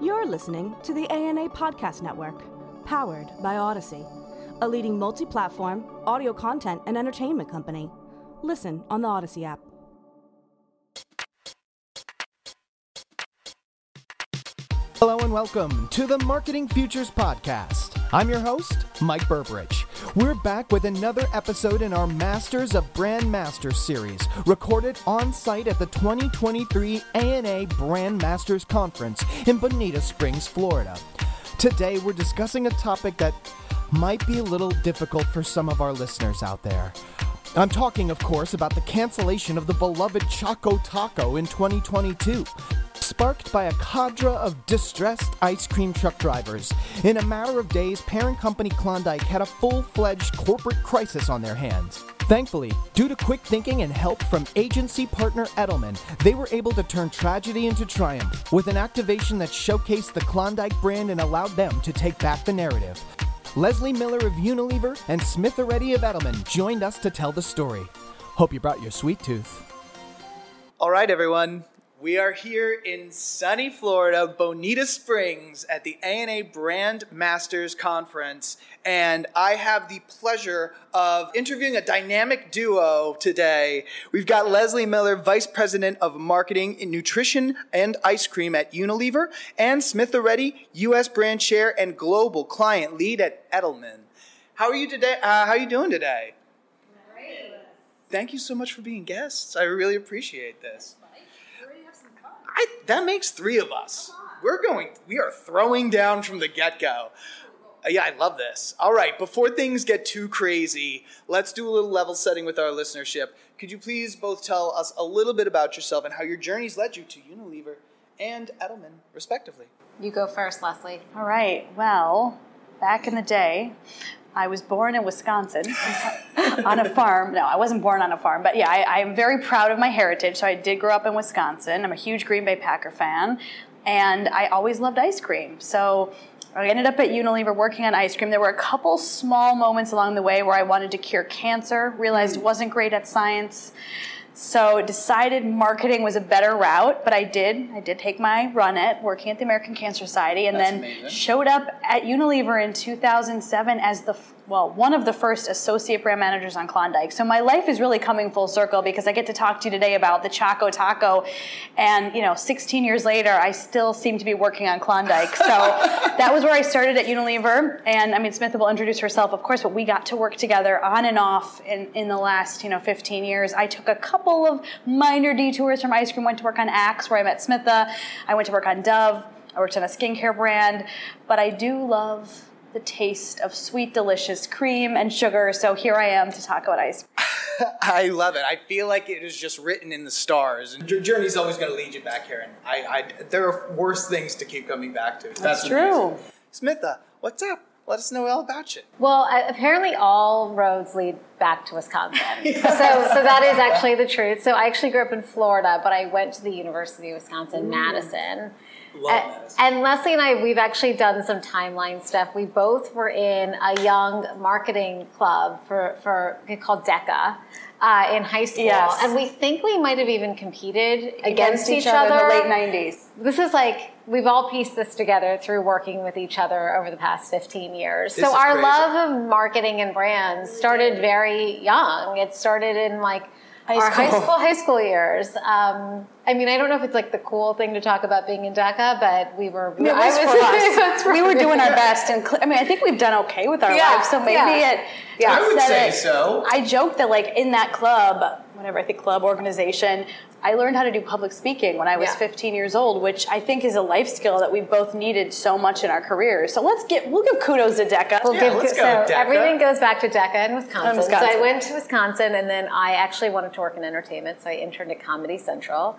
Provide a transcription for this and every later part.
You're listening to the ANA Podcast Network, powered by Odyssey, a leading multi platform audio content and entertainment company. Listen on the Odyssey app. Hello and welcome to the Marketing Futures Podcast. I'm your host, Mike Burbridge. We're back with another episode in our Masters of Brand Masters series, recorded on site at the 2023 ANA Brand Masters Conference in Bonita Springs, Florida. Today, we're discussing a topic that might be a little difficult for some of our listeners out there. I'm talking, of course, about the cancellation of the beloved Choco Taco in 2022 sparked by a cadre of distressed ice cream truck drivers. In a matter of days, parent company Klondike had a full fledged corporate crisis on their hands. Thankfully, due to quick thinking and help from agency partner Edelman, they were able to turn tragedy into triumph with an activation that showcased the Klondike brand and allowed them to take back the narrative. Leslie Miller of Unilever and Smitha Reddi of Edelman joined us to tell the story. Hope you brought your sweet tooth. All right, everyone. We are here in sunny Florida, Bonita Springs, at the ANA Brand Masters Conference, and I have the pleasure of interviewing a dynamic duo today. We've got Leslie Miller, Vice President of Marketing in Nutrition and Ice Cream at Unilever, and Smitha Reddi, U.S. Brand Chair and Global Client Lead at Edelman. How are you today? Uh, how are you doing today? Great. Thank you so much for being guests. I really appreciate this. I, that makes three of us. We're going. We are throwing down from the get go. Uh, yeah, I love this. All right, before things get too crazy, let's do a little level setting with our listenership. Could you please both tell us a little bit about yourself and how your journeys led you to Unilever and Edelman, respectively? You go first, Leslie. All right. Well, back in the day, I was born in Wisconsin on a farm. No, I wasn't born on a farm, but yeah, I, am very proud of my heritage. So I did grow up in Wisconsin. I'm a huge Green Bay Packer fan, and I always loved ice cream. So I ended up at Unilever working on ice cream. There were a couple small moments along the way where I wanted to cure cancer, realized it wasn't great at science. So decided marketing was a better route, but I did. I did take my run at working at the American Cancer Society, and That's then amazing. showed up at Unilever in 2007 as the well one of the first associate brand managers on Klondike. So my life is really coming full circle because I get to talk to you today about the Choco Taco, and you know, 16 years later, I still seem to be working on Klondike. So that was where I started at Unilever, and I mean, Smitha will introduce herself, of course, but we got to work together on and off in, in the last you know 15 years. I took a couple of minor detours from ice cream, went to work on Axe, where I met Smitha. I went to work on Dove. I worked on a skincare brand, but I do love the taste of sweet, delicious cream and sugar. So here I am to talk about ice cream. I love it. I feel like it is just written in the stars, and your journey's always going to lead you back here. And I, I, there are worse things to keep coming back to. That's true. amazing. Smitha, what's up? Let us know all about you. Well, uh, apparently all roads lead back to Wisconsin. so, so that is actually the truth. So I actually grew up in Florida, but I went to the University of Wisconsin, Madison. Love And, and Leslie and I, we've actually done some timeline stuff. We both were in a young marketing club for, for called DECA uh, in high school. Yes. And we think we might have even competed Against each other in the late 90s. This is like we've all pieced this together through working with each other over the past 15 years. This so our crazy. love of marketing and brands started very young. It started in like High our high school. school high school years. Um, I mean, I don't know if it's like the cool thing to talk about being in DECA, but we were. It was I for us. for we were me. doing our best, and cl- I mean, I think we've done okay with our Yeah, lives. So maybe yeah. it. Yeah. I would say it- so. I joke that like in that club, whatever I think club organization, I learned how to do public speaking when I was Yeah. 15 years old, which I think is a life skill that we've both needed so much in our careers. So let's get we'll give kudos to DECA. We'll Yeah, give, let's go, so DECA. everything goes back to DECA in Wisconsin. In Wisconsin. So I went to Wisconsin, and then I actually wanted to work in entertainment, so I interned at Comedy Central,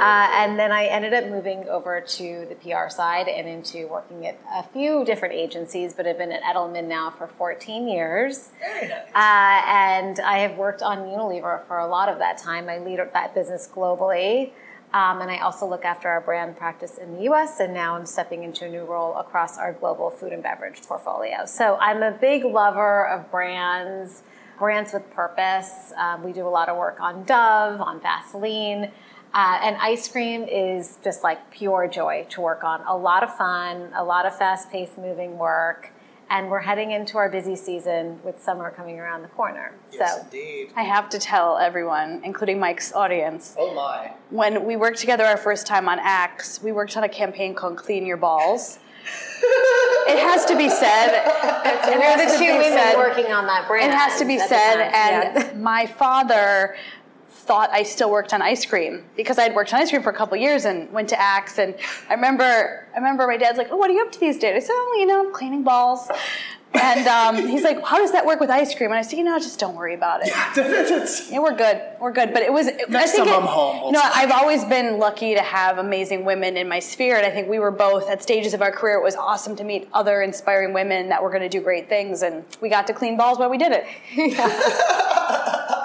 uh, and then I ended up moving over to the PR side and into working at a few different agencies, but I've been at Edelman now for 14 years. Very nice. Uh, and I have worked on Unilever for a lot of that time. I lead that business globally. Um, and I also look after our brand practice in the US, and now I'm stepping into a new role across our global food and beverage portfolio. So I'm a big lover of brands, brands with purpose. Um, we do a lot of work on Dove, on Vaseline. Uh, and ice cream is just like pure joy to work on. A lot of fun, a lot of fast paced moving work. And we're heading into our busy season with summer coming around the corner. Yes, so indeed. I have to tell everyone, including Mike's audience, Oh my. when we worked together our first time on Axe, we worked on a campaign called Clean Your Balls. it has to be said. It we're has the to two be women said- working on that brand. It has to be at said, and Yeah. my father thought I still worked on ice cream because I had worked on ice cream for a couple years and went to Axe. And I remember, I remember my dad's like, "Oh, what are you up to these days?" I said, "Oh, you know, I'm cleaning balls." And um, he's like, "How does that work with ice cream?" And I said, "You know, just don't worry about it. Yeah, we're good. We're good." But it was. I Next think time it, I'm home, we'll You know. I've always been lucky to have amazing women in my sphere, and I think we were both at stages of our career. It was awesome to meet other inspiring women that were going to do great things, and we got to clean balls while we did it.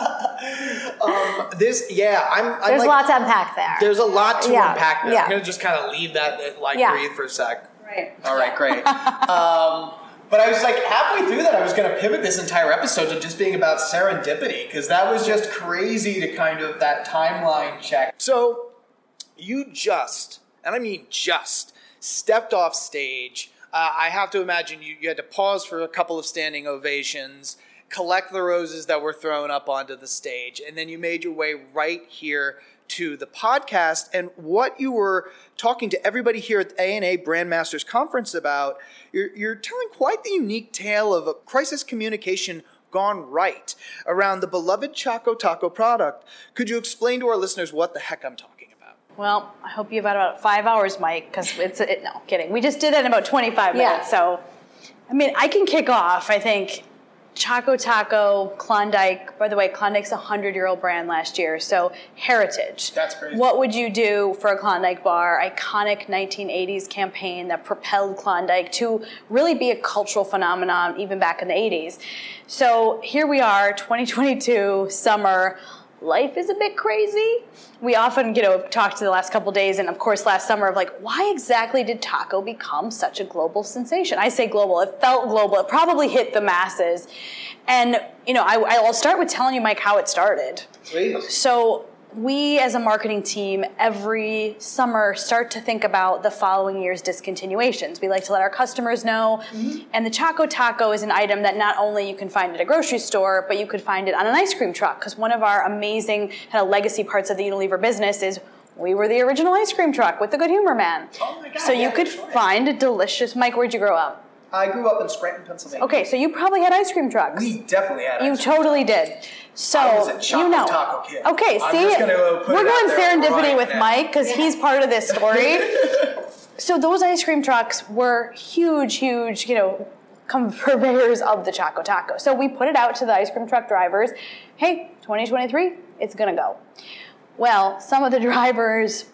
This, yeah, I'm. I'm There's like, a lot to unpack there. There's a lot to Yeah, unpack there. yeah. I'm gonna just kind of leave that, like, Yeah. breathe for a sec. Right. All right, great. um, but I was like halfway through that, I was going to pivot this entire episode to just being about serendipity because that was just crazy to kind of that timeline check. So you just, and I mean just, stepped off stage. Uh, I have to imagine you, you had to pause for a couple of standing ovations, collect the roses that were thrown up onto the stage, and then you made your way right here to the podcast. And what you were talking to everybody here at the ANA Brand Masters Conference about, you're, you're telling quite the unique tale of a crisis communication gone right around the beloved Choco Taco product. Could you explain to our listeners what the heck I'm talking about? Well, I hope you've had about five hours, Mike, because it's it, no kidding. We just did it in about 25 Yeah. minutes. So, I mean, I can kick off. I think Choco Taco, Klondike. By the way, Klondike's a hundred-year-old brand last year, so heritage. That's crazy. What would you do for a Klondike bar? Iconic 1980s campaign that propelled Klondike to really be a cultural phenomenon even back in the 80s. So here we are, 2022 summer. Life is a bit crazy. We often, you know, talked to the last couple days, and of course last summer of like, why exactly did taco become such a global sensation? I say global. It felt global. It probably hit the masses, and you know, I, I'll start with telling you, Mike, how it started. Please. So we as a marketing team every summer start to think about the following year's discontinuations. We like to let our customers know. Mm-hmm. And the Choco Taco is an item that not only you can find at a grocery store, but you could find it on an ice cream truck. Because one of our amazing kind of legacy parts of the Unilever business is we were the original ice cream truck with the Good Humor Man. Oh my God, so you could find a delicious. Mike, where'd you grow up? I grew up in Scranton, Pennsylvania. Okay, so you probably had ice cream trucks. We definitely had You ice cream. totally did. So I was a chocolate you know. taco kid. Okay, I'm see, just gonna, put we're going serendipity right with now. Mike because he's part of this story. so those ice cream trucks were huge, huge, you know, purveyors of the Choco Taco. So we put it out to the ice cream truck drivers. Hey, 2023, it's gonna go. Well, some of the drivers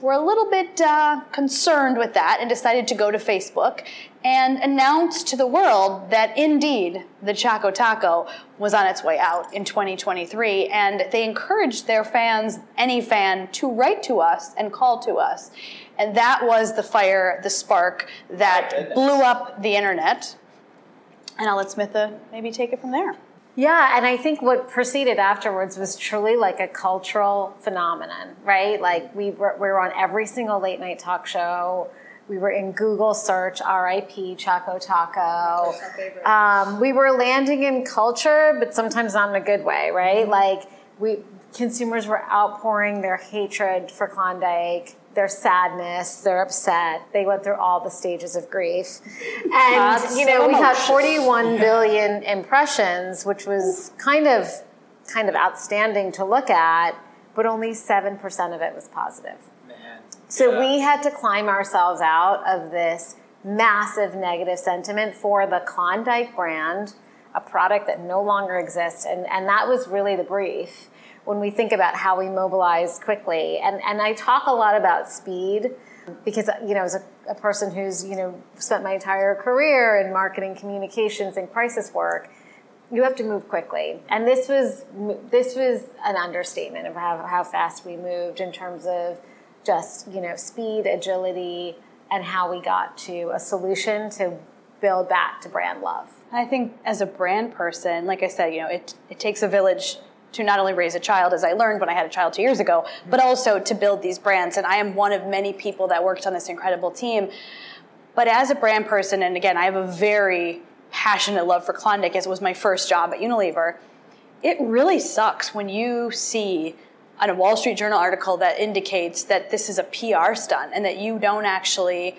were a little bit uh, concerned with that and decided to go to Facebook and announce to the world that indeed the Choco Taco was on its way out in 2023. And they encouraged their fans, any fan, to write to us and call to us. And that was the fire, the spark that blew up the internet. And I'll let Smitha maybe take it from there. Yeah, and I think what proceeded afterwards was truly like a cultural phenomenon, right? Like we were, we were on every single late night talk show. We were in Google search, RIP, Choco Taco. Um, we were landing in culture, but sometimes not in a good way, right? Like we consumers were outpouring their hatred for Klondike, their sadness, their upset. They went through all the stages of grief, and Lots you know of we had 41 billion impressions, which was kind of kind of outstanding to look at, but only seven percent of it was positive. Man. So Yeah. we had to climb ourselves out of this massive negative sentiment for the Klondike brand, a product that no longer exists. And, and that was really the brief when we think about how we mobilize quickly. And, and I talk a lot about speed because, you know, as a, a person who's, you know, spent my entire career in marketing communications and crisis work, you have to move quickly and this was this was an understatement of how, how fast we moved in terms of just you know speed agility and how we got to a solution to build back to brand love I think as a brand person, like I said, you know, it, it takes a village to not only raise a child as I learned when I had a child two years ago, but also to build these brands. And I am one of many people that worked on this incredible team. But as a brand person, and again, I have a very passionate love for Klondike as it was my first job at Unilever. It really sucks when you see on a Wall Street Journal article that indicates that this is a PR stunt and that you don't actually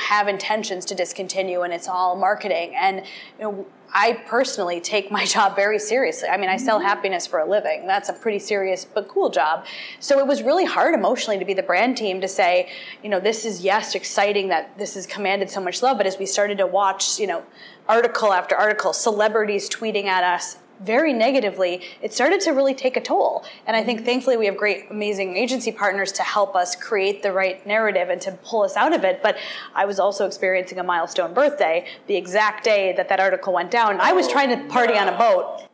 have intentions to discontinue and it's all marketing. And you know, I personally take my job very seriously. I mean, I sell mm-hmm. happiness for a living. That's a pretty serious but cool job. So it was really hard emotionally to be the brand team to say, you know, this is yes, exciting that this has commanded so much love, but as we started to watch, you know, article after article, celebrities tweeting at us very negatively, it started to really take a toll. And I think thankfully we have great, amazing agency partners to help us create the right narrative and to pull us out of it. But I was also experiencing a milestone birthday the exact day that that article went down. I was trying to party on a boat.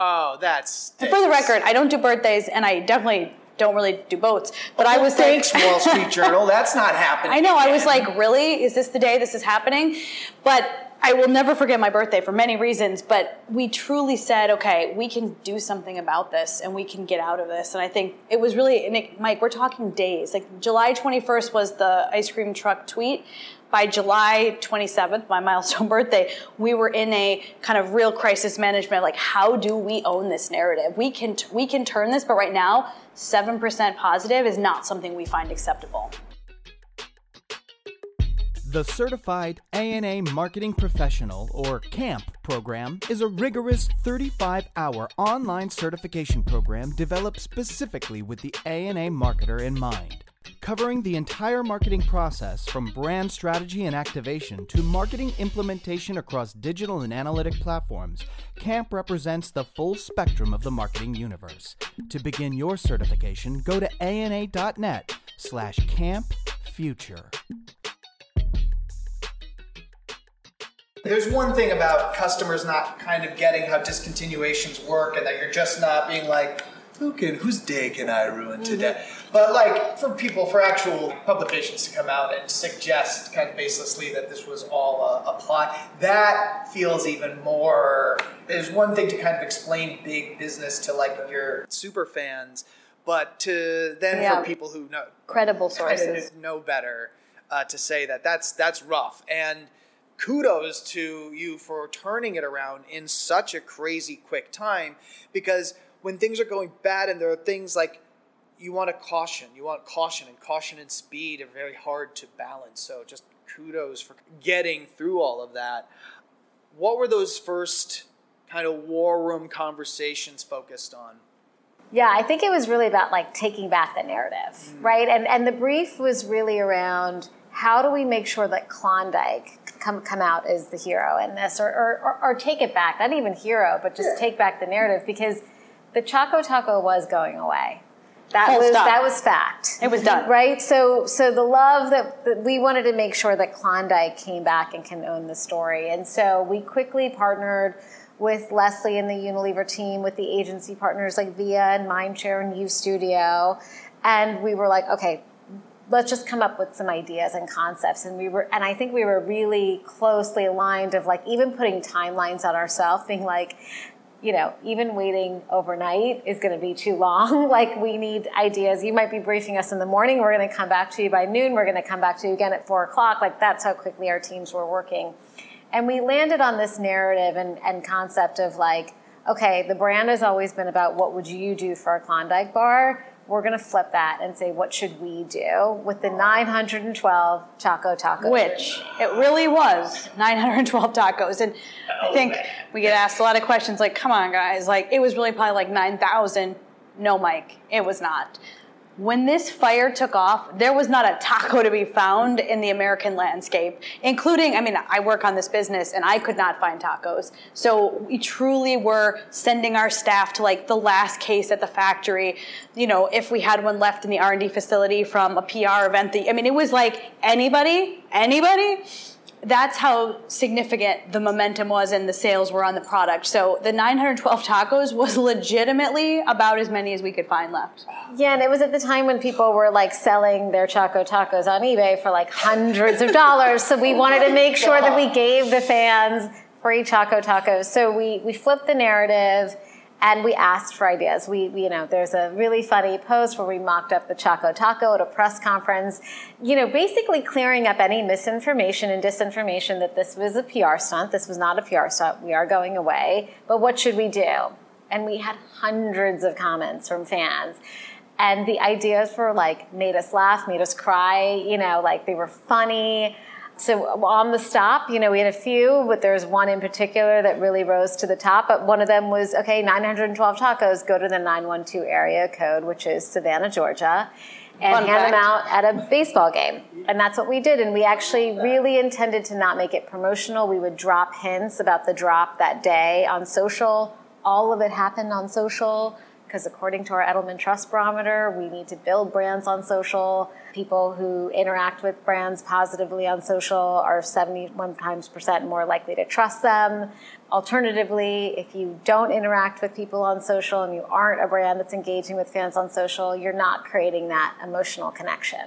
Oh, that's. And for the record, I don't do birthdays, and I definitely don't really do boats. But I was thanks, Wall Street Journal. That's not happening. I know. I was like, really? Is this the day this is happening? But I will never forget my birthday for many reasons, but we truly said, okay, we can do something about this and we can get out of this. And I think it was really, it, Mike, we're talking days. Like July 21st was the ice cream truck tweet. By July 27th, my milestone birthday, we were in a kind of real crisis management. Like, how do we own this narrative? We can we can turn this, but right now, seven percent positive is not something we find acceptable. The Certified ANA Marketing Professional, or CAMP program, is a rigorous 35 hour online certification program developed specifically with the ANA marketer in mind. Covering the entire marketing process from brand strategy and activation to marketing implementation across digital and analytic platforms, CAMP represents the full spectrum of the marketing universe. To begin your certification, go to ana.net slash campfuture. There's one thing about customers not kind of getting how discontinuations work and that you're just not being like, who can, whose day can I ruin today? Mm-hmm. But like for people, for actual publications to come out and suggest kind of baselessly that this was all a, a plot, that feels even more. There's one thing to kind of explain big business to like your super fans, but to then Yeah. for people who know Credible kind sources. of know better uh, to say that that's that's rough and kudos to you for turning it around in such a crazy quick time because when things are going bad and there are things like you want to caution you want caution and caution and speed are very hard to balance. So just kudos for getting through all of that. What were those first kind of war room conversations focused on? Yeah, I think it was really about like taking back the narrative, mm. right? And and the brief was really around how do we make sure that Klondike come come out as the hero in this, or or, or, or take it back, not even hero, but just take back the narrative because the Choco Taco was going away. That Full was stop. that was fact. It was done. Right? So so the love that, that we wanted to make sure that Klondike came back and can own the story. And so we quickly partnered with Leslie and the Unilever team, with the agency partners like Via and Mindshare and U Studio. And we were like, okay, let's just come up with some ideas and concepts. And we were and I think we were really closely aligned of like even putting timelines on ourselves, being like, you know, even waiting overnight is going to be too long. like, we need ideas. You might be briefing us in the morning. We're going to come back to you by noon. We're going to come back to you again at four o'clock. Like, that's how quickly our teams were working. And we landed on this narrative and, and concept of like, okay, the brand has always been about what would you do for a Klondike bar? We're going to flip that and say, what should we do with the 912 Choco Tacos? which it really was 912 tacos. And i oh, think we get asked a lot of questions like come on guys. Like it was really probably like 9000 no mike it was not when this fire took off there was not a taco to be found in the american landscape including i mean i work on this business and i could not find tacos. So we truly were sending our staff to like the last case at the factory. You know if we had one left in the r&d facility from a pr event the, i mean it was like anybody anybody that's how significant the momentum was and the sales were on the product so the 912 tacos was legitimately about as many as we could find left Yeah, and it was at the time when people were like selling their Choco Tacos on eBay for like hundreds of dollars. So we wanted to make sure that we gave the fans free Choco Tacos. So we, we flipped the narrative and we asked for ideas. We, we, you know, there's a really funny post where we mocked up the Choco Taco at a press conference, you know, basically clearing up any misinformation and disinformation that this was a PR stunt. This was not a PR stunt. We are going away. But what should we do? And we had hundreds of comments from fans. And the ideas were like, made us laugh, made us cry, you know, like they were funny so on the stop, you know, we had a few, but there's one in particular that really rose to the top. But one of them was okay, 912 tacos go to the 912 area code, which is Savannah, Georgia, and Fun hand fact. them out at a baseball game. And that's what we did. And we actually really intended to not make it promotional. We would drop hints about the drop that day on social. All of it happened on social because according to our Edelman Trust Barometer, we need to build brands on social. People who interact with brands positively on social are 71 times percent more likely to trust them. Alternatively, if you don't interact with people on social and you aren't a brand that's engaging with fans on social, you're not creating that emotional connection.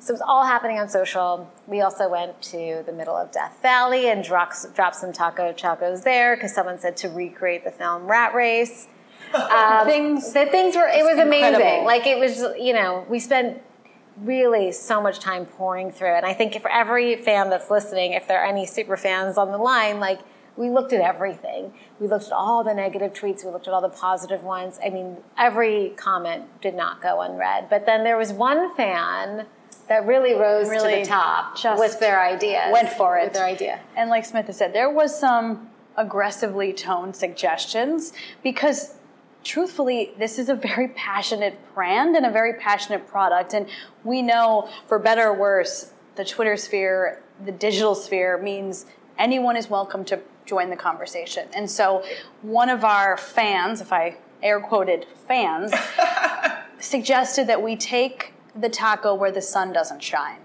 So it's all happening on social. We also went to the middle of Death Valley and dropped, dropped some taco chacos there because someone said to recreate the film Rat Race. Um, Things- the things were it was amazing. Like it was, you know, we spent really so much time pouring through it. And I think for every fan that's listening, if there are any super fans on the line, like we looked at everything. We looked at all the negative tweets. We looked at all the positive ones. I mean, every comment did not go unread. But then there was one fan that really rose to the top just with their ideas. went for it. With their idea. And like Smith has said, there was some aggressively toned suggestions because truthfully, this is a very passionate brand and a very passionate product. And we know, for better or worse, the Twitter sphere, the digital sphere means anyone is welcome to join the conversation. And so one of our fans, if I air quoted fans, suggested that we take the taco where the sun doesn't shine.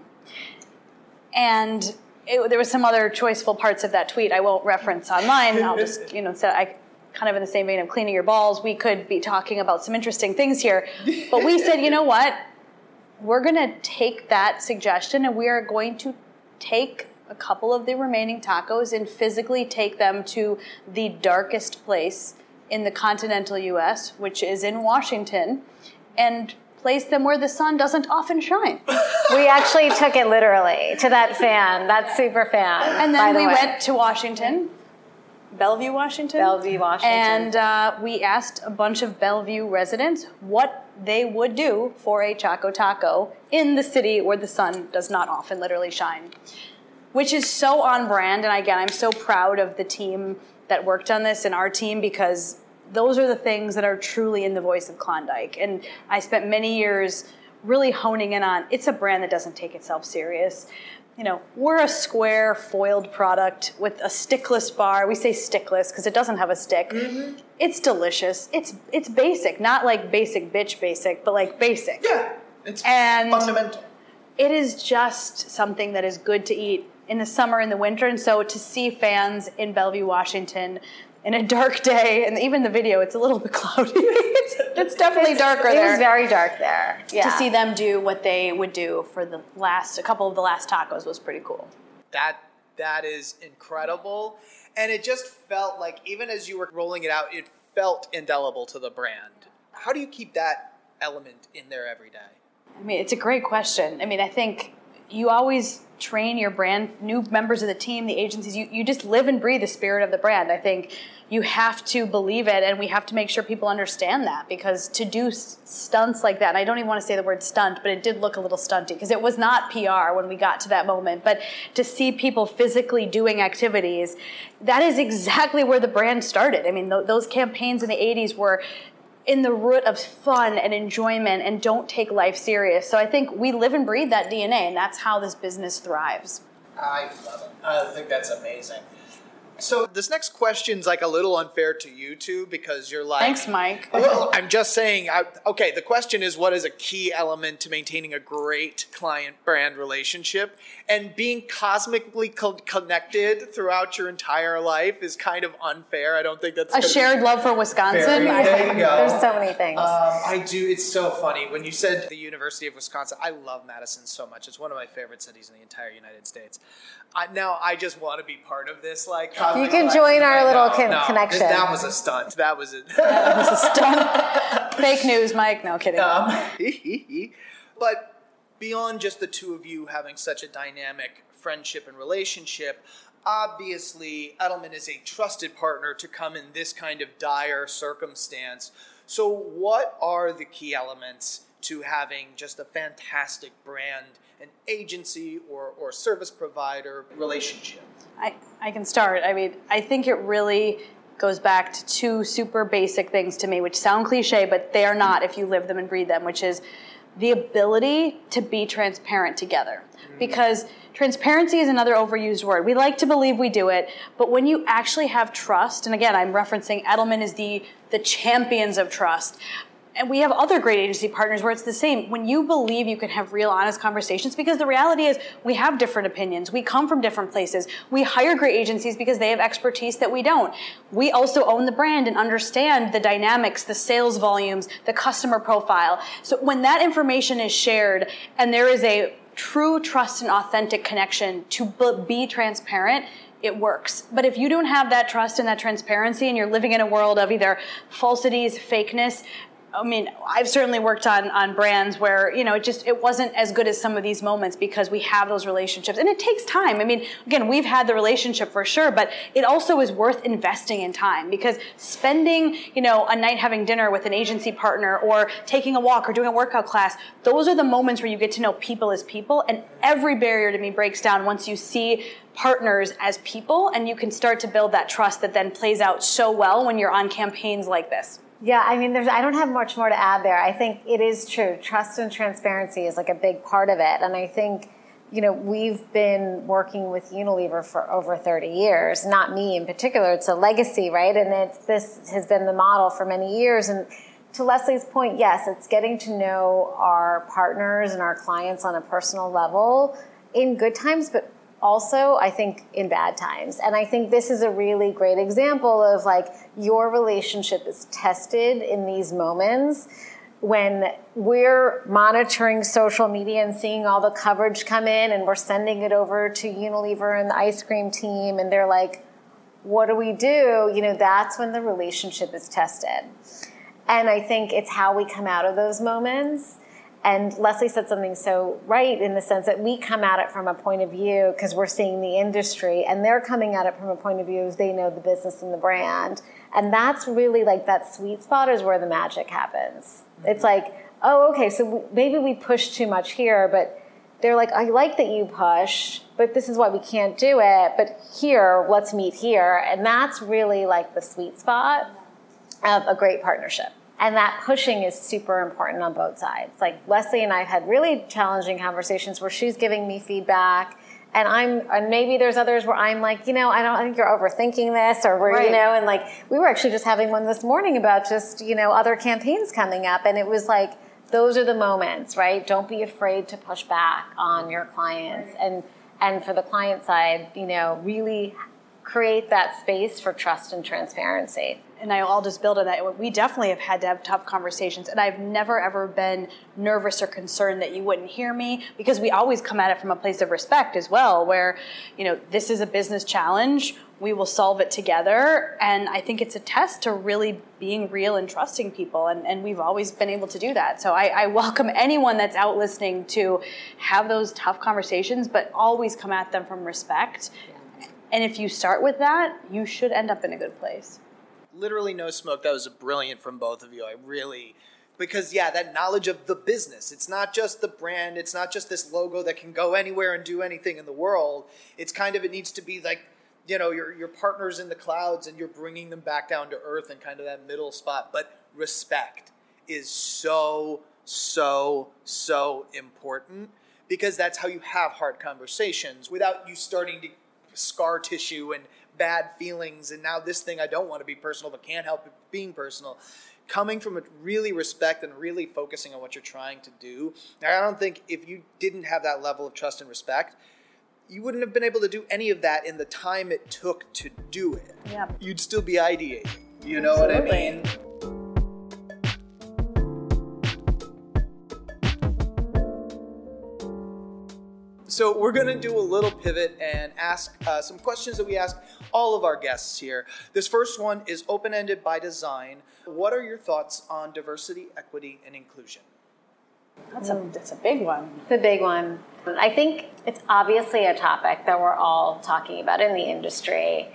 And it, there was some other choiceful parts of that tweet I won't reference online. I'll just, you know, say I kind of in the same vein of cleaning your balls. We could be talking about some interesting things here, but we said, you know what? We're going to take that suggestion and we are going to take a couple of the remaining tacos and physically take them to the darkest place in the continental US, which is in Washington, and place them where the sun doesn't often shine. We actually took it literally to that fan, that super fan. And then the we way. went to Washington, Bellevue, Washington. Bellevue, Washington. And uh, we asked a bunch of Bellevue residents what they would do for a Choco Taco in the city where the sun does not often literally shine, which is so on brand. And again, I'm so proud of the team that worked on this and our team because those are the things that are truly in the voice of Klondike. And I spent many years really honing in on it's a brand that doesn't take itself serious. You know, we're a square foiled product with a stickless bar. We say stickless because it doesn't have a stick. Mm-hmm. It's delicious. It's it's basic, not like basic bitch basic, but like basic. Yeah, it's And- fundamental. It is just something that is good to eat in the summer and the winter. And so to see fans in Bellevue, Washington, in a dark day, and even the video, it's a little bit cloudy. it's, it's definitely darker It there. was very dark there. Yeah. to see them do what they would do for the last, a couple of the last tacos was pretty cool. That that is incredible, and it just felt like even as you were rolling it out, it felt indelible to the brand. How do you keep that element in there every day? I mean, it's a great question. I mean, I think you always train your brand, new members of the team, the agencies, you, you just live and breathe the spirit of the brand. I think you have to believe it, and we have to make sure people understand that because to do stunts like that, and I don't even want to say the word stunt, but it did look a little stunty because it was not PR when we got to that moment. But to see people physically doing activities, that is exactly where the brand started. I mean, th- those campaigns in the 80s were in the root of fun and enjoyment and don't take life serious. So I think we live and breathe that DNA, and that's how this business thrives. I love it. I think that's amazing. So this next question's like a little unfair to you two because you're like Thanks, Mike. Well, I'm just saying. I, okay, the question is, what is a key element to maintaining a great client-brand relationship? And being cosmically co- connected throughout your entire life is kind of unfair. I don't think that's A shared love for Wisconsin. Very- there you go. There's so many things. Um, I do. It's so funny when you said the University of Wisconsin. I love Madison so much. It's one of my favorite cities in the entire United States. I, now I just want to be part of this like cosmic You can collection join our right little now. con- No, connection. That was a stunt. That was it. Fake news, Mike. No kidding. Um, but beyond just the two of you having such a dynamic friendship and relationship, obviously Edelman is a trusted partner to come in this kind of dire circumstance. So, what are the key elements to having just a fantastic brand, an agency or, or service provider relationship? I, I can start. I mean, I think it really goes back to two super basic things to me, which sound cliche, but they are not if you live them and breathe them, which is the ability to be transparent together. Mm. Because transparency is another overused word. We like to believe we do it, but when you actually have trust, and again, I'm referencing Edelman is the the champions of trust and we have other great agency partners where it's the same. When you believe you can have real, honest conversations, because the reality is we have different opinions. We come from different places. We hire great agencies because they have expertise that we don't. We also own the brand and understand the dynamics, the sales volumes, the customer profile. So when that information is shared and there is a true trust and authentic connection to be transparent, it works. But if you don't have that trust and that transparency and you're living in a world of either falsities, fakeness, I mean, I've certainly worked on on brands where you know it just it wasn't as good as some of these moments because we have those relationships, and it takes time. I mean, again, we've had the relationship for sure, but it also is worth investing in time because spending you know a night having dinner with an agency partner or taking a walk or doing a workout class, those are the moments where you get to know people as people, and every barrier to me breaks down once you see partners as people, and you can start to build that trust that then plays out so well when you're on campaigns like this. Yeah, I mean, there's, I don't have much more to add there. I think it is true. Trust and transparency is like a big part of it. And I think, you know, we've been working with Unilever for over 30 years, not me in particular. It's a legacy, right? And it's, this has been the model for many years. And to Leslie's point, yes, it's getting to know our partners and our clients on a personal level in good times, but also I think in bad times. And I think this is a really great example of like your relationship is tested in these moments when we're monitoring social media and seeing all the coverage come in and we're sending it over to Unilever and the ice cream team and they're like what do we do? You know, that's when the relationship is tested. And I think it's how we come out of those moments and Leslie said something so right in the sense that we come at it from a point of view because we're seeing the industry, and they're coming at it from a point of view as they know the business and the brand. And that's really like that sweet spot is where the magic happens. Mm-hmm. It's like, oh, okay, so maybe we push too much here, but they're like, I like that you push, but this is why we can't do it. But here, let's meet here. And that's really like the sweet spot of a great partnership and that pushing is super important on both sides. Like Leslie and I have had really challenging conversations where she's giving me feedback and I'm and maybe there's others where I'm like, you know, I don't I think you're overthinking this or we're, right. you know, and like we were actually just having one this morning about just, you know, other campaigns coming up and it was like those are the moments, right? Don't be afraid to push back on your clients and and for the client side, you know, really create that space for trust and transparency and I'll just build on that. We definitely have had to have tough conversations, and I've never ever been nervous or concerned that you wouldn't hear me because we always come at it from a place of respect as well, where you know this is a business challenge. We will solve it together, and I think it's a test to really being real and trusting people, and, and we've always been able to do that. So I, I welcome anyone that's out listening to have those tough conversations, but always come at them from respect. And if you start with that, you should end up in a good place literally no smoke. That was brilliant from both of you. I really because yeah, that knowledge of the business. It's not just the brand. It's not just this logo that can go anywhere and do anything in the world. It's kind of it needs to be like you know your your partners in the clouds and you're bringing them back down to earth and kind of that middle spot. But respect is so so so important because that's how you have hard conversations without you starting to scar tissue and bad feelings and now this thing I don't want to be personal but can't help being personal. Coming from a really respect and really focusing on what you're trying to do. Now, I don't think if you didn't have that level of trust and respect, you wouldn't have been able to do any of that in the time it took to do it. Yeah. You'd still be ideating. You know Absolutely. what I mean? So we're going to do a little pivot and ask uh, some questions that we ask all of our guests here. This first one is open ended by design. What are your thoughts on diversity, equity, and inclusion? That's a, that's a big one. It's a big one. I think it's obviously a topic that we're all talking about in the industry.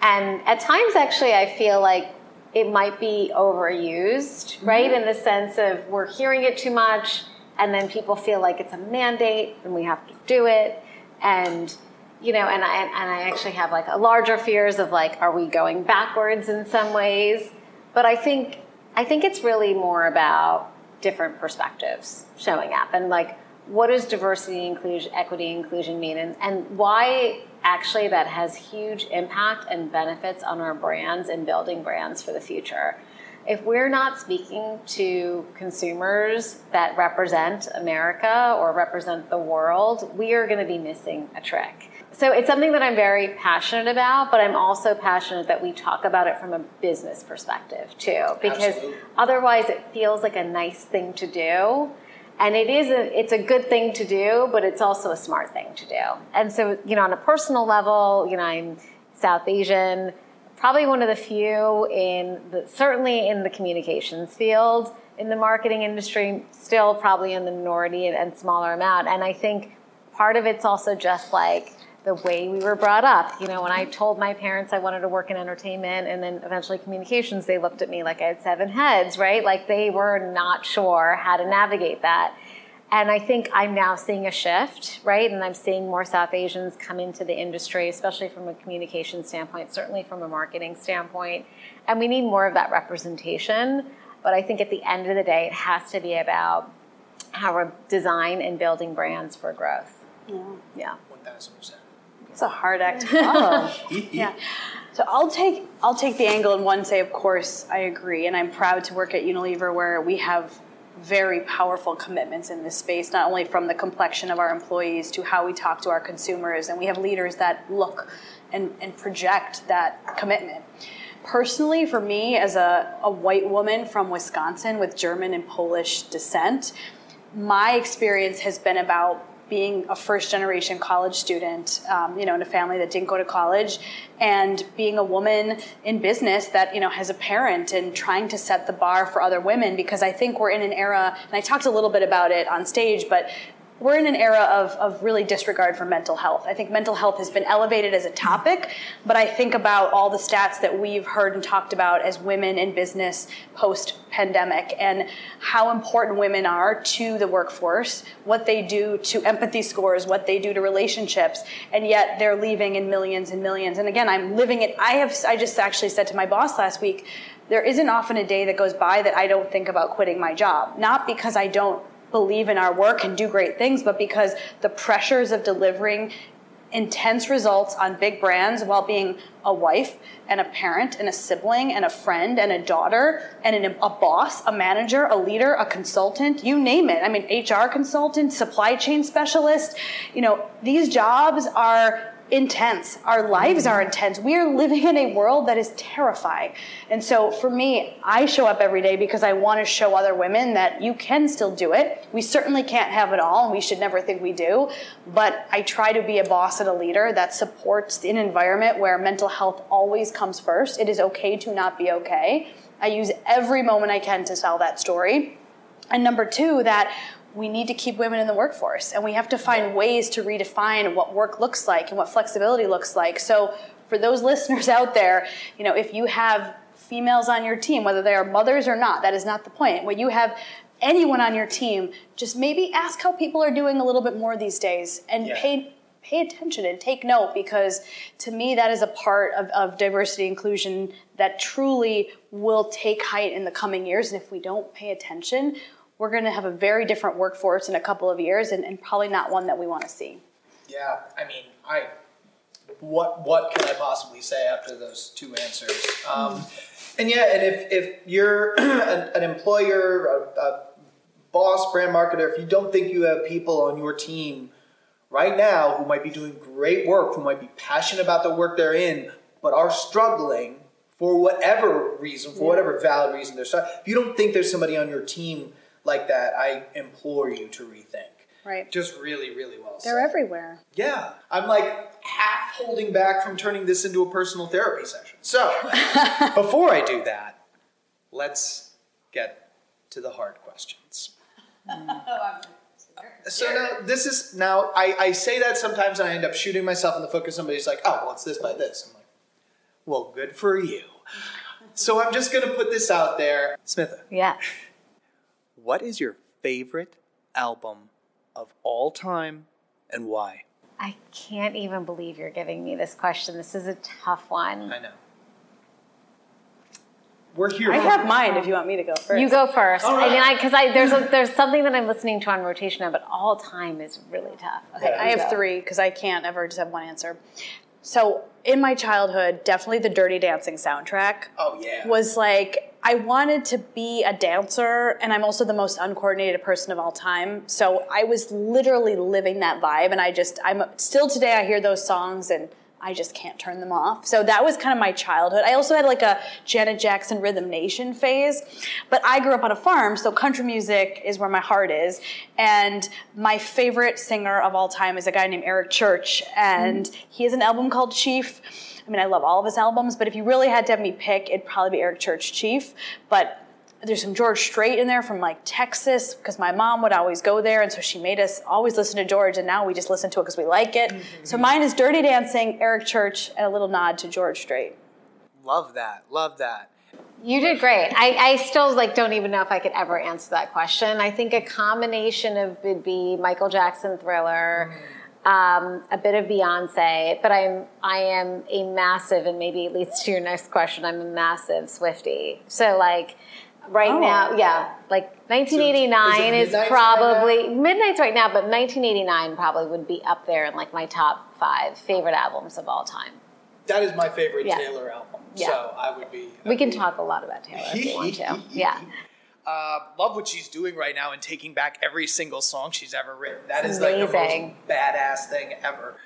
And at times, actually, I feel like it might be overused, right? Mm-hmm. In the sense of we're hearing it too much, and then people feel like it's a mandate and we have to do it. And you know, and I and I actually have like a larger fears of like, are we going backwards in some ways? But I think I think it's really more about different perspectives showing up and like what does diversity inclusion equity inclusion mean and, and why actually that has huge impact and benefits on our brands and building brands for the future if we're not speaking to consumers that represent america or represent the world we are going to be missing a trick so it's something that I'm very passionate about, but I'm also passionate that we talk about it from a business perspective too, because Absolutely. otherwise it feels like a nice thing to do. And it is a, it's a good thing to do, but it's also a smart thing to do. And so, you know, on a personal level, you know, I'm South Asian, probably one of the few in the, certainly in the communications field, in the marketing industry, still probably in the minority and, and smaller amount. And I think part of it's also just like the way we were brought up. You know, when I told my parents I wanted to work in entertainment and then eventually communications, they looked at me like I had seven heads, right? Like they were not sure how to navigate that. And I think I'm now seeing a shift, right? And I'm seeing more South Asians come into the industry, especially from a communication standpoint, certainly from a marketing standpoint. And we need more of that representation. But I think at the end of the day, it has to be about how we're design and building brands for growth. Yeah. Yeah. 1000%. It's a hard act to follow. yeah. So I'll take I'll take the angle and one say, of course, I agree, and I'm proud to work at Unilever where we have very powerful commitments in this space, not only from the complexion of our employees to how we talk to our consumers, and we have leaders that look and, and project that commitment. Personally, for me, as a, a white woman from Wisconsin with German and Polish descent, my experience has been about being a first generation college student, um, you know, in a family that didn't go to college, and being a woman in business that you know has a parent and trying to set the bar for other women because I think we're in an era, and I talked a little bit about it on stage, but we're in an era of, of really disregard for mental health. I think mental health has been elevated as a topic, but I think about all the stats that we've heard and talked about as women in business post pandemic and how important women are to the workforce, what they do to empathy scores, what they do to relationships, and yet they're leaving in millions and millions. And again, I'm living it. I have, I just actually said to my boss last week, there isn't often a day that goes by that I don't think about quitting my job. Not because I don't believe in our work and do great things, but because the pressures of delivering intense results on big brands while being a wife and a parent and a sibling and a friend and a daughter and an, a boss, a manager, a leader, a consultant, you name it. I mean, HR consultant, supply chain specialist, you know, these jobs are intense. Our lives are intense. We are living in a world that is terrifying. And so for me, I show up every day because I want to show other women that you can still do it. We certainly can't have it all, and we should never think we do. But I try to be a boss and a leader that supports an environment where mental health always comes first. It is okay to not be okay. I use every moment I can to sell that story. And number two, that we need to keep women in the workforce and we have to find ways to redefine what work looks like and what flexibility looks like. So for those listeners out there, you know, if you have females on your team, whether they are mothers or not, that is not the point. When you have anyone on your team, just maybe ask how people are doing a little bit more these days and yeah. pay pay attention and take note because to me that is a part of, of diversity inclusion that truly will take height in the coming years and if we don't pay attention we're going to have a very different workforce in a couple of years and, and probably not one that we want to see. Yeah, I mean, I what what can I possibly say after those two answers? Um, and yeah, and if, if you're an, an employer, a, a boss, brand marketer, if you don't think you have people on your team right now who might be doing great work, who might be passionate about the work they're in, but are struggling for whatever reason, for whatever valid reason they're struggling, if you don't think there's somebody on your team like that, I implore you to rethink. Right. Just really, really well They're said. everywhere. Yeah. I'm like half holding back from turning this into a personal therapy session. So, before I do that, let's get to the hard questions. Mm. So now this is now I, I say that sometimes and I end up shooting myself in the foot because somebody's like, oh, well, it's this by this. I'm like, well, good for you. So I'm just gonna put this out there, Smitha. Yeah. What is your favorite album of all time and why? I can't even believe you're giving me this question. This is a tough one. I know. We're here. I for- have mine if you want me to go first. You go first. All I mean, right. I because I there's a, there's something that I'm listening to on rotation now, but all time is really tough. Okay, Yeah. I have three because I can't ever just have one answer. So in my childhood, definitely the Dirty Dancing soundtrack Oh yeah. was like I wanted to be a dancer, and I'm also the most uncoordinated person of all time. So I was literally living that vibe, and I just I'm still today I hear those songs and. I just can't turn them off. So that was kind of my childhood. I also had like a Janet Jackson Rhythm Nation phase, but I grew up on a farm, so country music is where my heart is. And my favorite singer of all time is a guy named Eric Church, and mm-hmm. he has an album called Chief. I mean, I love all of his albums, but if you really had to have me pick, it'd probably be Eric Church Chief. But there's some George Strait in there from like Texas because my mom would always go there, and so she made us always listen to George, and now we just listen to it because we like it. So mine is Dirty Dancing, Eric Church, and a little nod to George Strait. Love that. Love that. You did great. I, I still like don't even know if I could ever answer that question. I think a combination of would be Michael Jackson Thriller, um, a bit of Beyonce, but I'm I am a massive and maybe it leads to your next question. I'm a massive Swifty. So like right Oh. now, yeah, like 1989 So is it is, Midnights right probably Midnights right now, but 1989 probably would be up there in like my top five favorite albums of all time. That is my favorite Yeah. Taylor album. Yeah. So I would be. We can be- talk a lot about Taylor if you want to. Yeah. Uh, love what she's doing right now and taking back every single song she's ever written. That is It's like the most badass thing ever.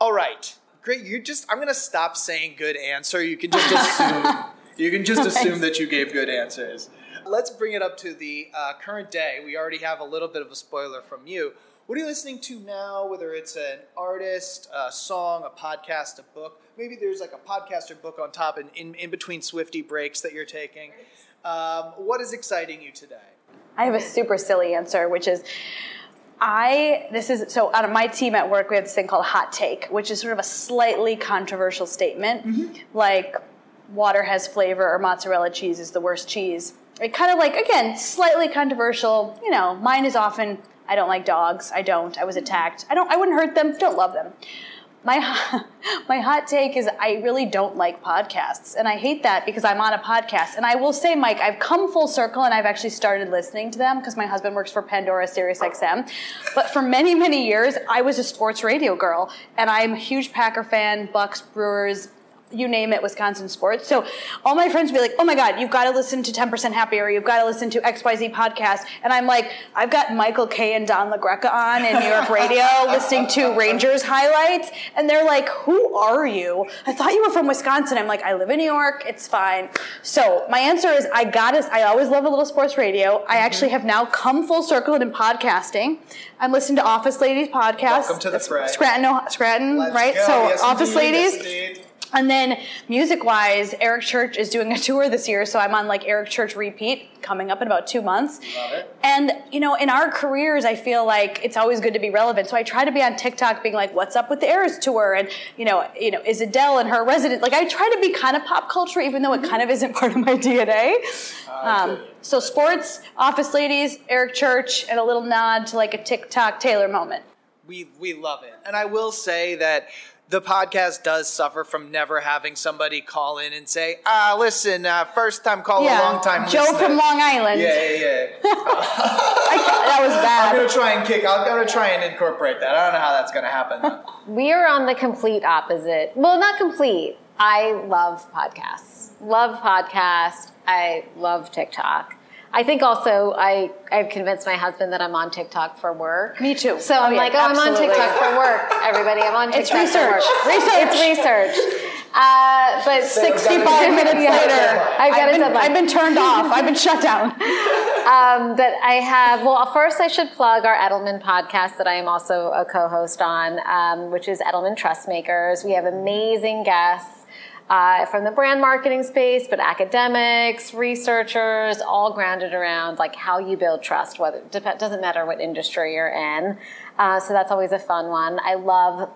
All right, great. You just I'm gonna stop saying good answer. You can just assume. you can just assume that you gave good answers. Let's bring it up to the uh, current day. We already have a little bit of a spoiler from you. What are you listening to now? Whether it's an artist, a song, a podcast, a book. Maybe there's like a podcast or book on top and in, in between Swifty breaks that you're taking. Um, what is exciting you today? I have a super silly answer, which is I this is so out of my team at work we have this thing called hot take, which is sort of a slightly controversial statement, like water has flavor or mozzarella cheese is the worst cheese. It kind of like again slightly controversial. You know, mine is often I don't like dogs. I don't. I was attacked. I don't. I wouldn't hurt them. Don't love them. My my hot take is I really don't like podcasts, and I hate that because I'm on a podcast. And I will say, Mike, I've come full circle, and I've actually started listening to them because my husband works for Pandora Sirius XM. But for many many years, I was a sports radio girl, and I'm a huge Packer fan, Bucks, Brewers. You name it, Wisconsin sports. So all my friends would be like, "Oh my God, you've got to listen to 10% Happier. You've got to listen to XYZ podcast." And I'm like, "I've got Michael Kay and Don LaGreca on in New York radio, listening to Rangers highlights." And they're like, "Who are you? I thought you were from Wisconsin." I'm like, "I live in New York. It's fine." So my answer is, I got to. I always love a little sports radio. I mm-hmm. actually have now come full circle in podcasting. I'm listening to Office Ladies podcast. Welcome to the fray. Scranton, Scranton, Let's right? go. So Yes, Office indeed. Ladies. Yes. And then music wise, Eric Church is doing a tour this year, so I'm on like Eric Church repeat coming up in about two months. Love it. And you know, in our careers, I feel like it's always good to be relevant. So I try to be on TikTok, being like, "What's up with the Eras tour?" And you know, you know, is Adele and her resident? Like I try to be kind of pop culture, even though it kind of isn't part of my DNA. Um, so sports, Office Ladies, Eric Church, and a little nod to like a TikTok Taylor moment. We we love it, and I will say that the podcast does suffer from never having somebody call in and say, "Ah, listen, uh, first time caller, long time Joe listener." from Long Island. Yeah, yeah, yeah. I, that was bad. I'm gonna try and kick. I'm gonna try and incorporate that. I don't know how that's gonna happen. We are on the complete opposite. Well, not complete. I love podcasts. Love podcasts. I love TikTok. I think also I I've convinced my husband that I'm on TikTok for work. Me too. So Oh, I'm yeah, like, oh, I'm on. TikTok for work. Everybody, I'm on It's TikTok for research. work. Research. It's research. Uh, but 65 minutes Yeah. later, I've got I've been. I've been turned off. I've been shut down. um, that I have. Well, first I should plug our Edelman podcast that I am also a co-host on, um, which is Edelman Trust Makers. We have amazing guests. Uh, from the brand marketing space, but academics, researchers, all grounded around like how you build trust. Whether it doesn't matter what industry you're in, uh, so that's always a fun one. I love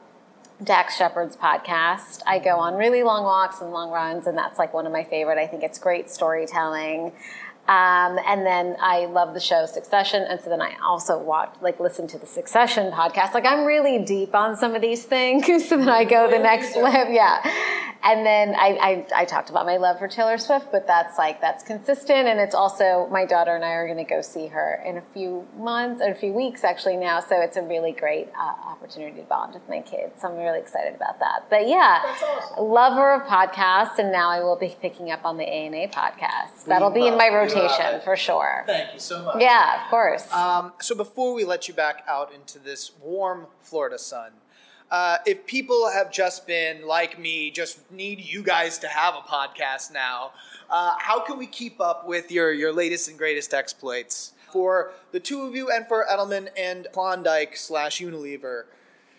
Dax Shepard's podcast. I go on really long walks and long runs, and that's like one of my favorite. I think it's great storytelling. Um, and then I love the show Succession, and so then I also watch, like, listen to the Succession podcast. Like, I'm really deep on some of these things, so then I go the next level. Yeah, and then I, I, I talked about my love for Taylor Swift, but that's like that's consistent, and it's also my daughter and I are going to go see her in a few months, in a few weeks actually now. So it's a really great uh, opportunity to bond with my kids. So I'm really excited about that. But yeah, awesome. lover of podcasts, and now I will be picking up on the A and A podcast. That'll be in my rotation rotation for sure. Thank you so much. Yeah, of course. Um, so before we let you back out into this warm Florida sun, uh, if people have just been like me, just need you guys to have a podcast now, uh, how can we keep up with your, your latest and greatest exploits for the two of you and for Edelman and Klondike slash Unilever?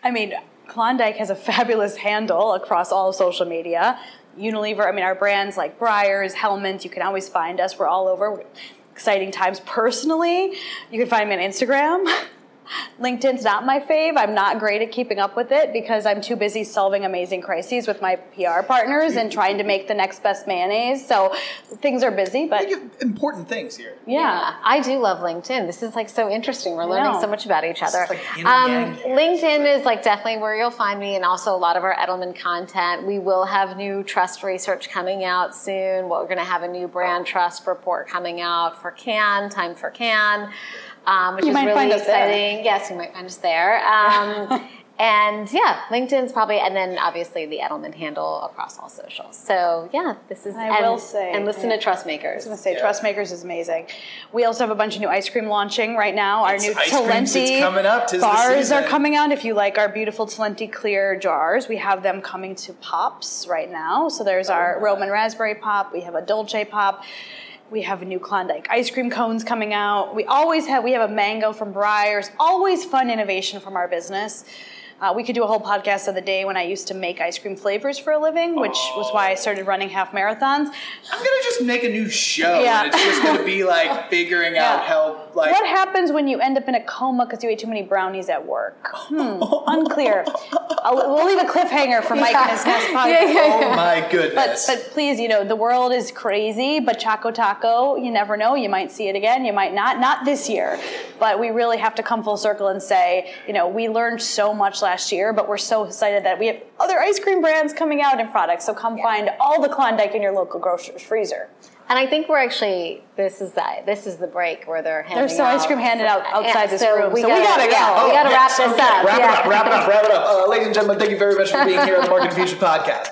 I mean, Klondike has a fabulous handle across all of social media. Unilever, I mean, our brands like Breyers, Hellmann's, you can always find us. We're all over. Exciting times. Personally, you can find me on Instagram. LinkedIn's not my fave. I'm not great at keeping up with it because I'm too busy solving amazing crises with my PR partners and trying to make the next best mayonnaise. So things are busy, but important things here. Yeah. yeah. I do love LinkedIn. This is like so interesting. We're learning so much about each other. Like um, LinkedIn is like definitely where you'll find me, and also a lot of our Edelman content. We will have new trust research coming out soon. We're going to have a new brand trust report coming out for Can Time for Cannes um, which you is really exciting. Yes, you might find us there. Um, and yeah, LinkedIn's probably, and then obviously the Edelman handle across all socials. So yeah, this is. I and, will say, and listen yeah. to Trust Makers. I was going to say, yeah. Trust Makers is amazing. We also have a bunch of new ice cream launching right now. Our it's new Talenti coming up. bars are coming out. If you like our beautiful Talenti clear jars, we have them coming to pops right now. So there's oh, our Roman raspberry pop. We have a Dolce pop. We have a new Klondike ice cream cones coming out. We always have we have a mango from Breyers. Always fun innovation from our business. Uh, we could do a whole podcast of the day when I used to make ice cream flavors for a living, which oh. was why I started running half marathons. I'm gonna just make a new show, yeah. and it's just gonna be like figuring yeah. out how. Like, what happens when you end up in a coma because you ate too many brownies at work? Hmm, unclear. I'll, we'll leave a cliffhanger for Mike yeah. and his next podcast. Yeah, oh my goodness! But, but please, you know the world is crazy. But Choco Taco, you never know. You might see it again. You might not. Not this year, but we really have to come full circle and say, you know, we learned so much last last year, but we're so excited that we have other ice cream brands coming out in products. So come yeah. find all the Klondike in your local grocer's freezer. And I think we're actually this is that this is the break where they're handing there's some out. ice cream handed out outside yeah, this so room. We so gotta, we gotta go. Yeah, we gotta wrap this up. Wrap yeah. it up. Wrap it up. Wrap it up. Uh, ladies and gentlemen, thank you very much for being here on the Marketing Futures podcast.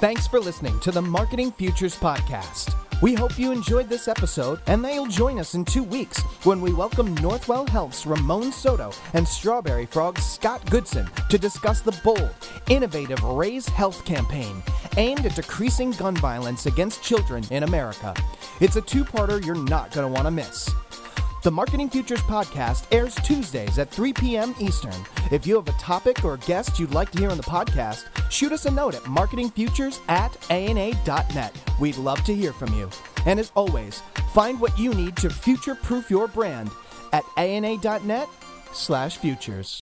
Thanks for listening to the Marketing Futures podcast. We hope you enjoyed this episode and that you'll join us in two weeks when we welcome Northwell Health's Ramon Soto and Strawberry Frog's Scott Goodson to discuss the bold, innovative Raise Health campaign aimed at decreasing gun violence against children in America. It's a two parter you're not going to want to miss. The Marketing Futures podcast airs Tuesdays at 3 p.m. Eastern. If you have a topic or guest you'd like to hear on the podcast, shoot us a note at marketingfutures at ana.net. We'd love to hear from you. And as always, find what you need to future-proof your brand at ana.net slash futures.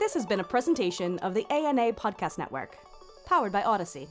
This has been a presentation of the ANA Podcast Network, powered by Odyssey.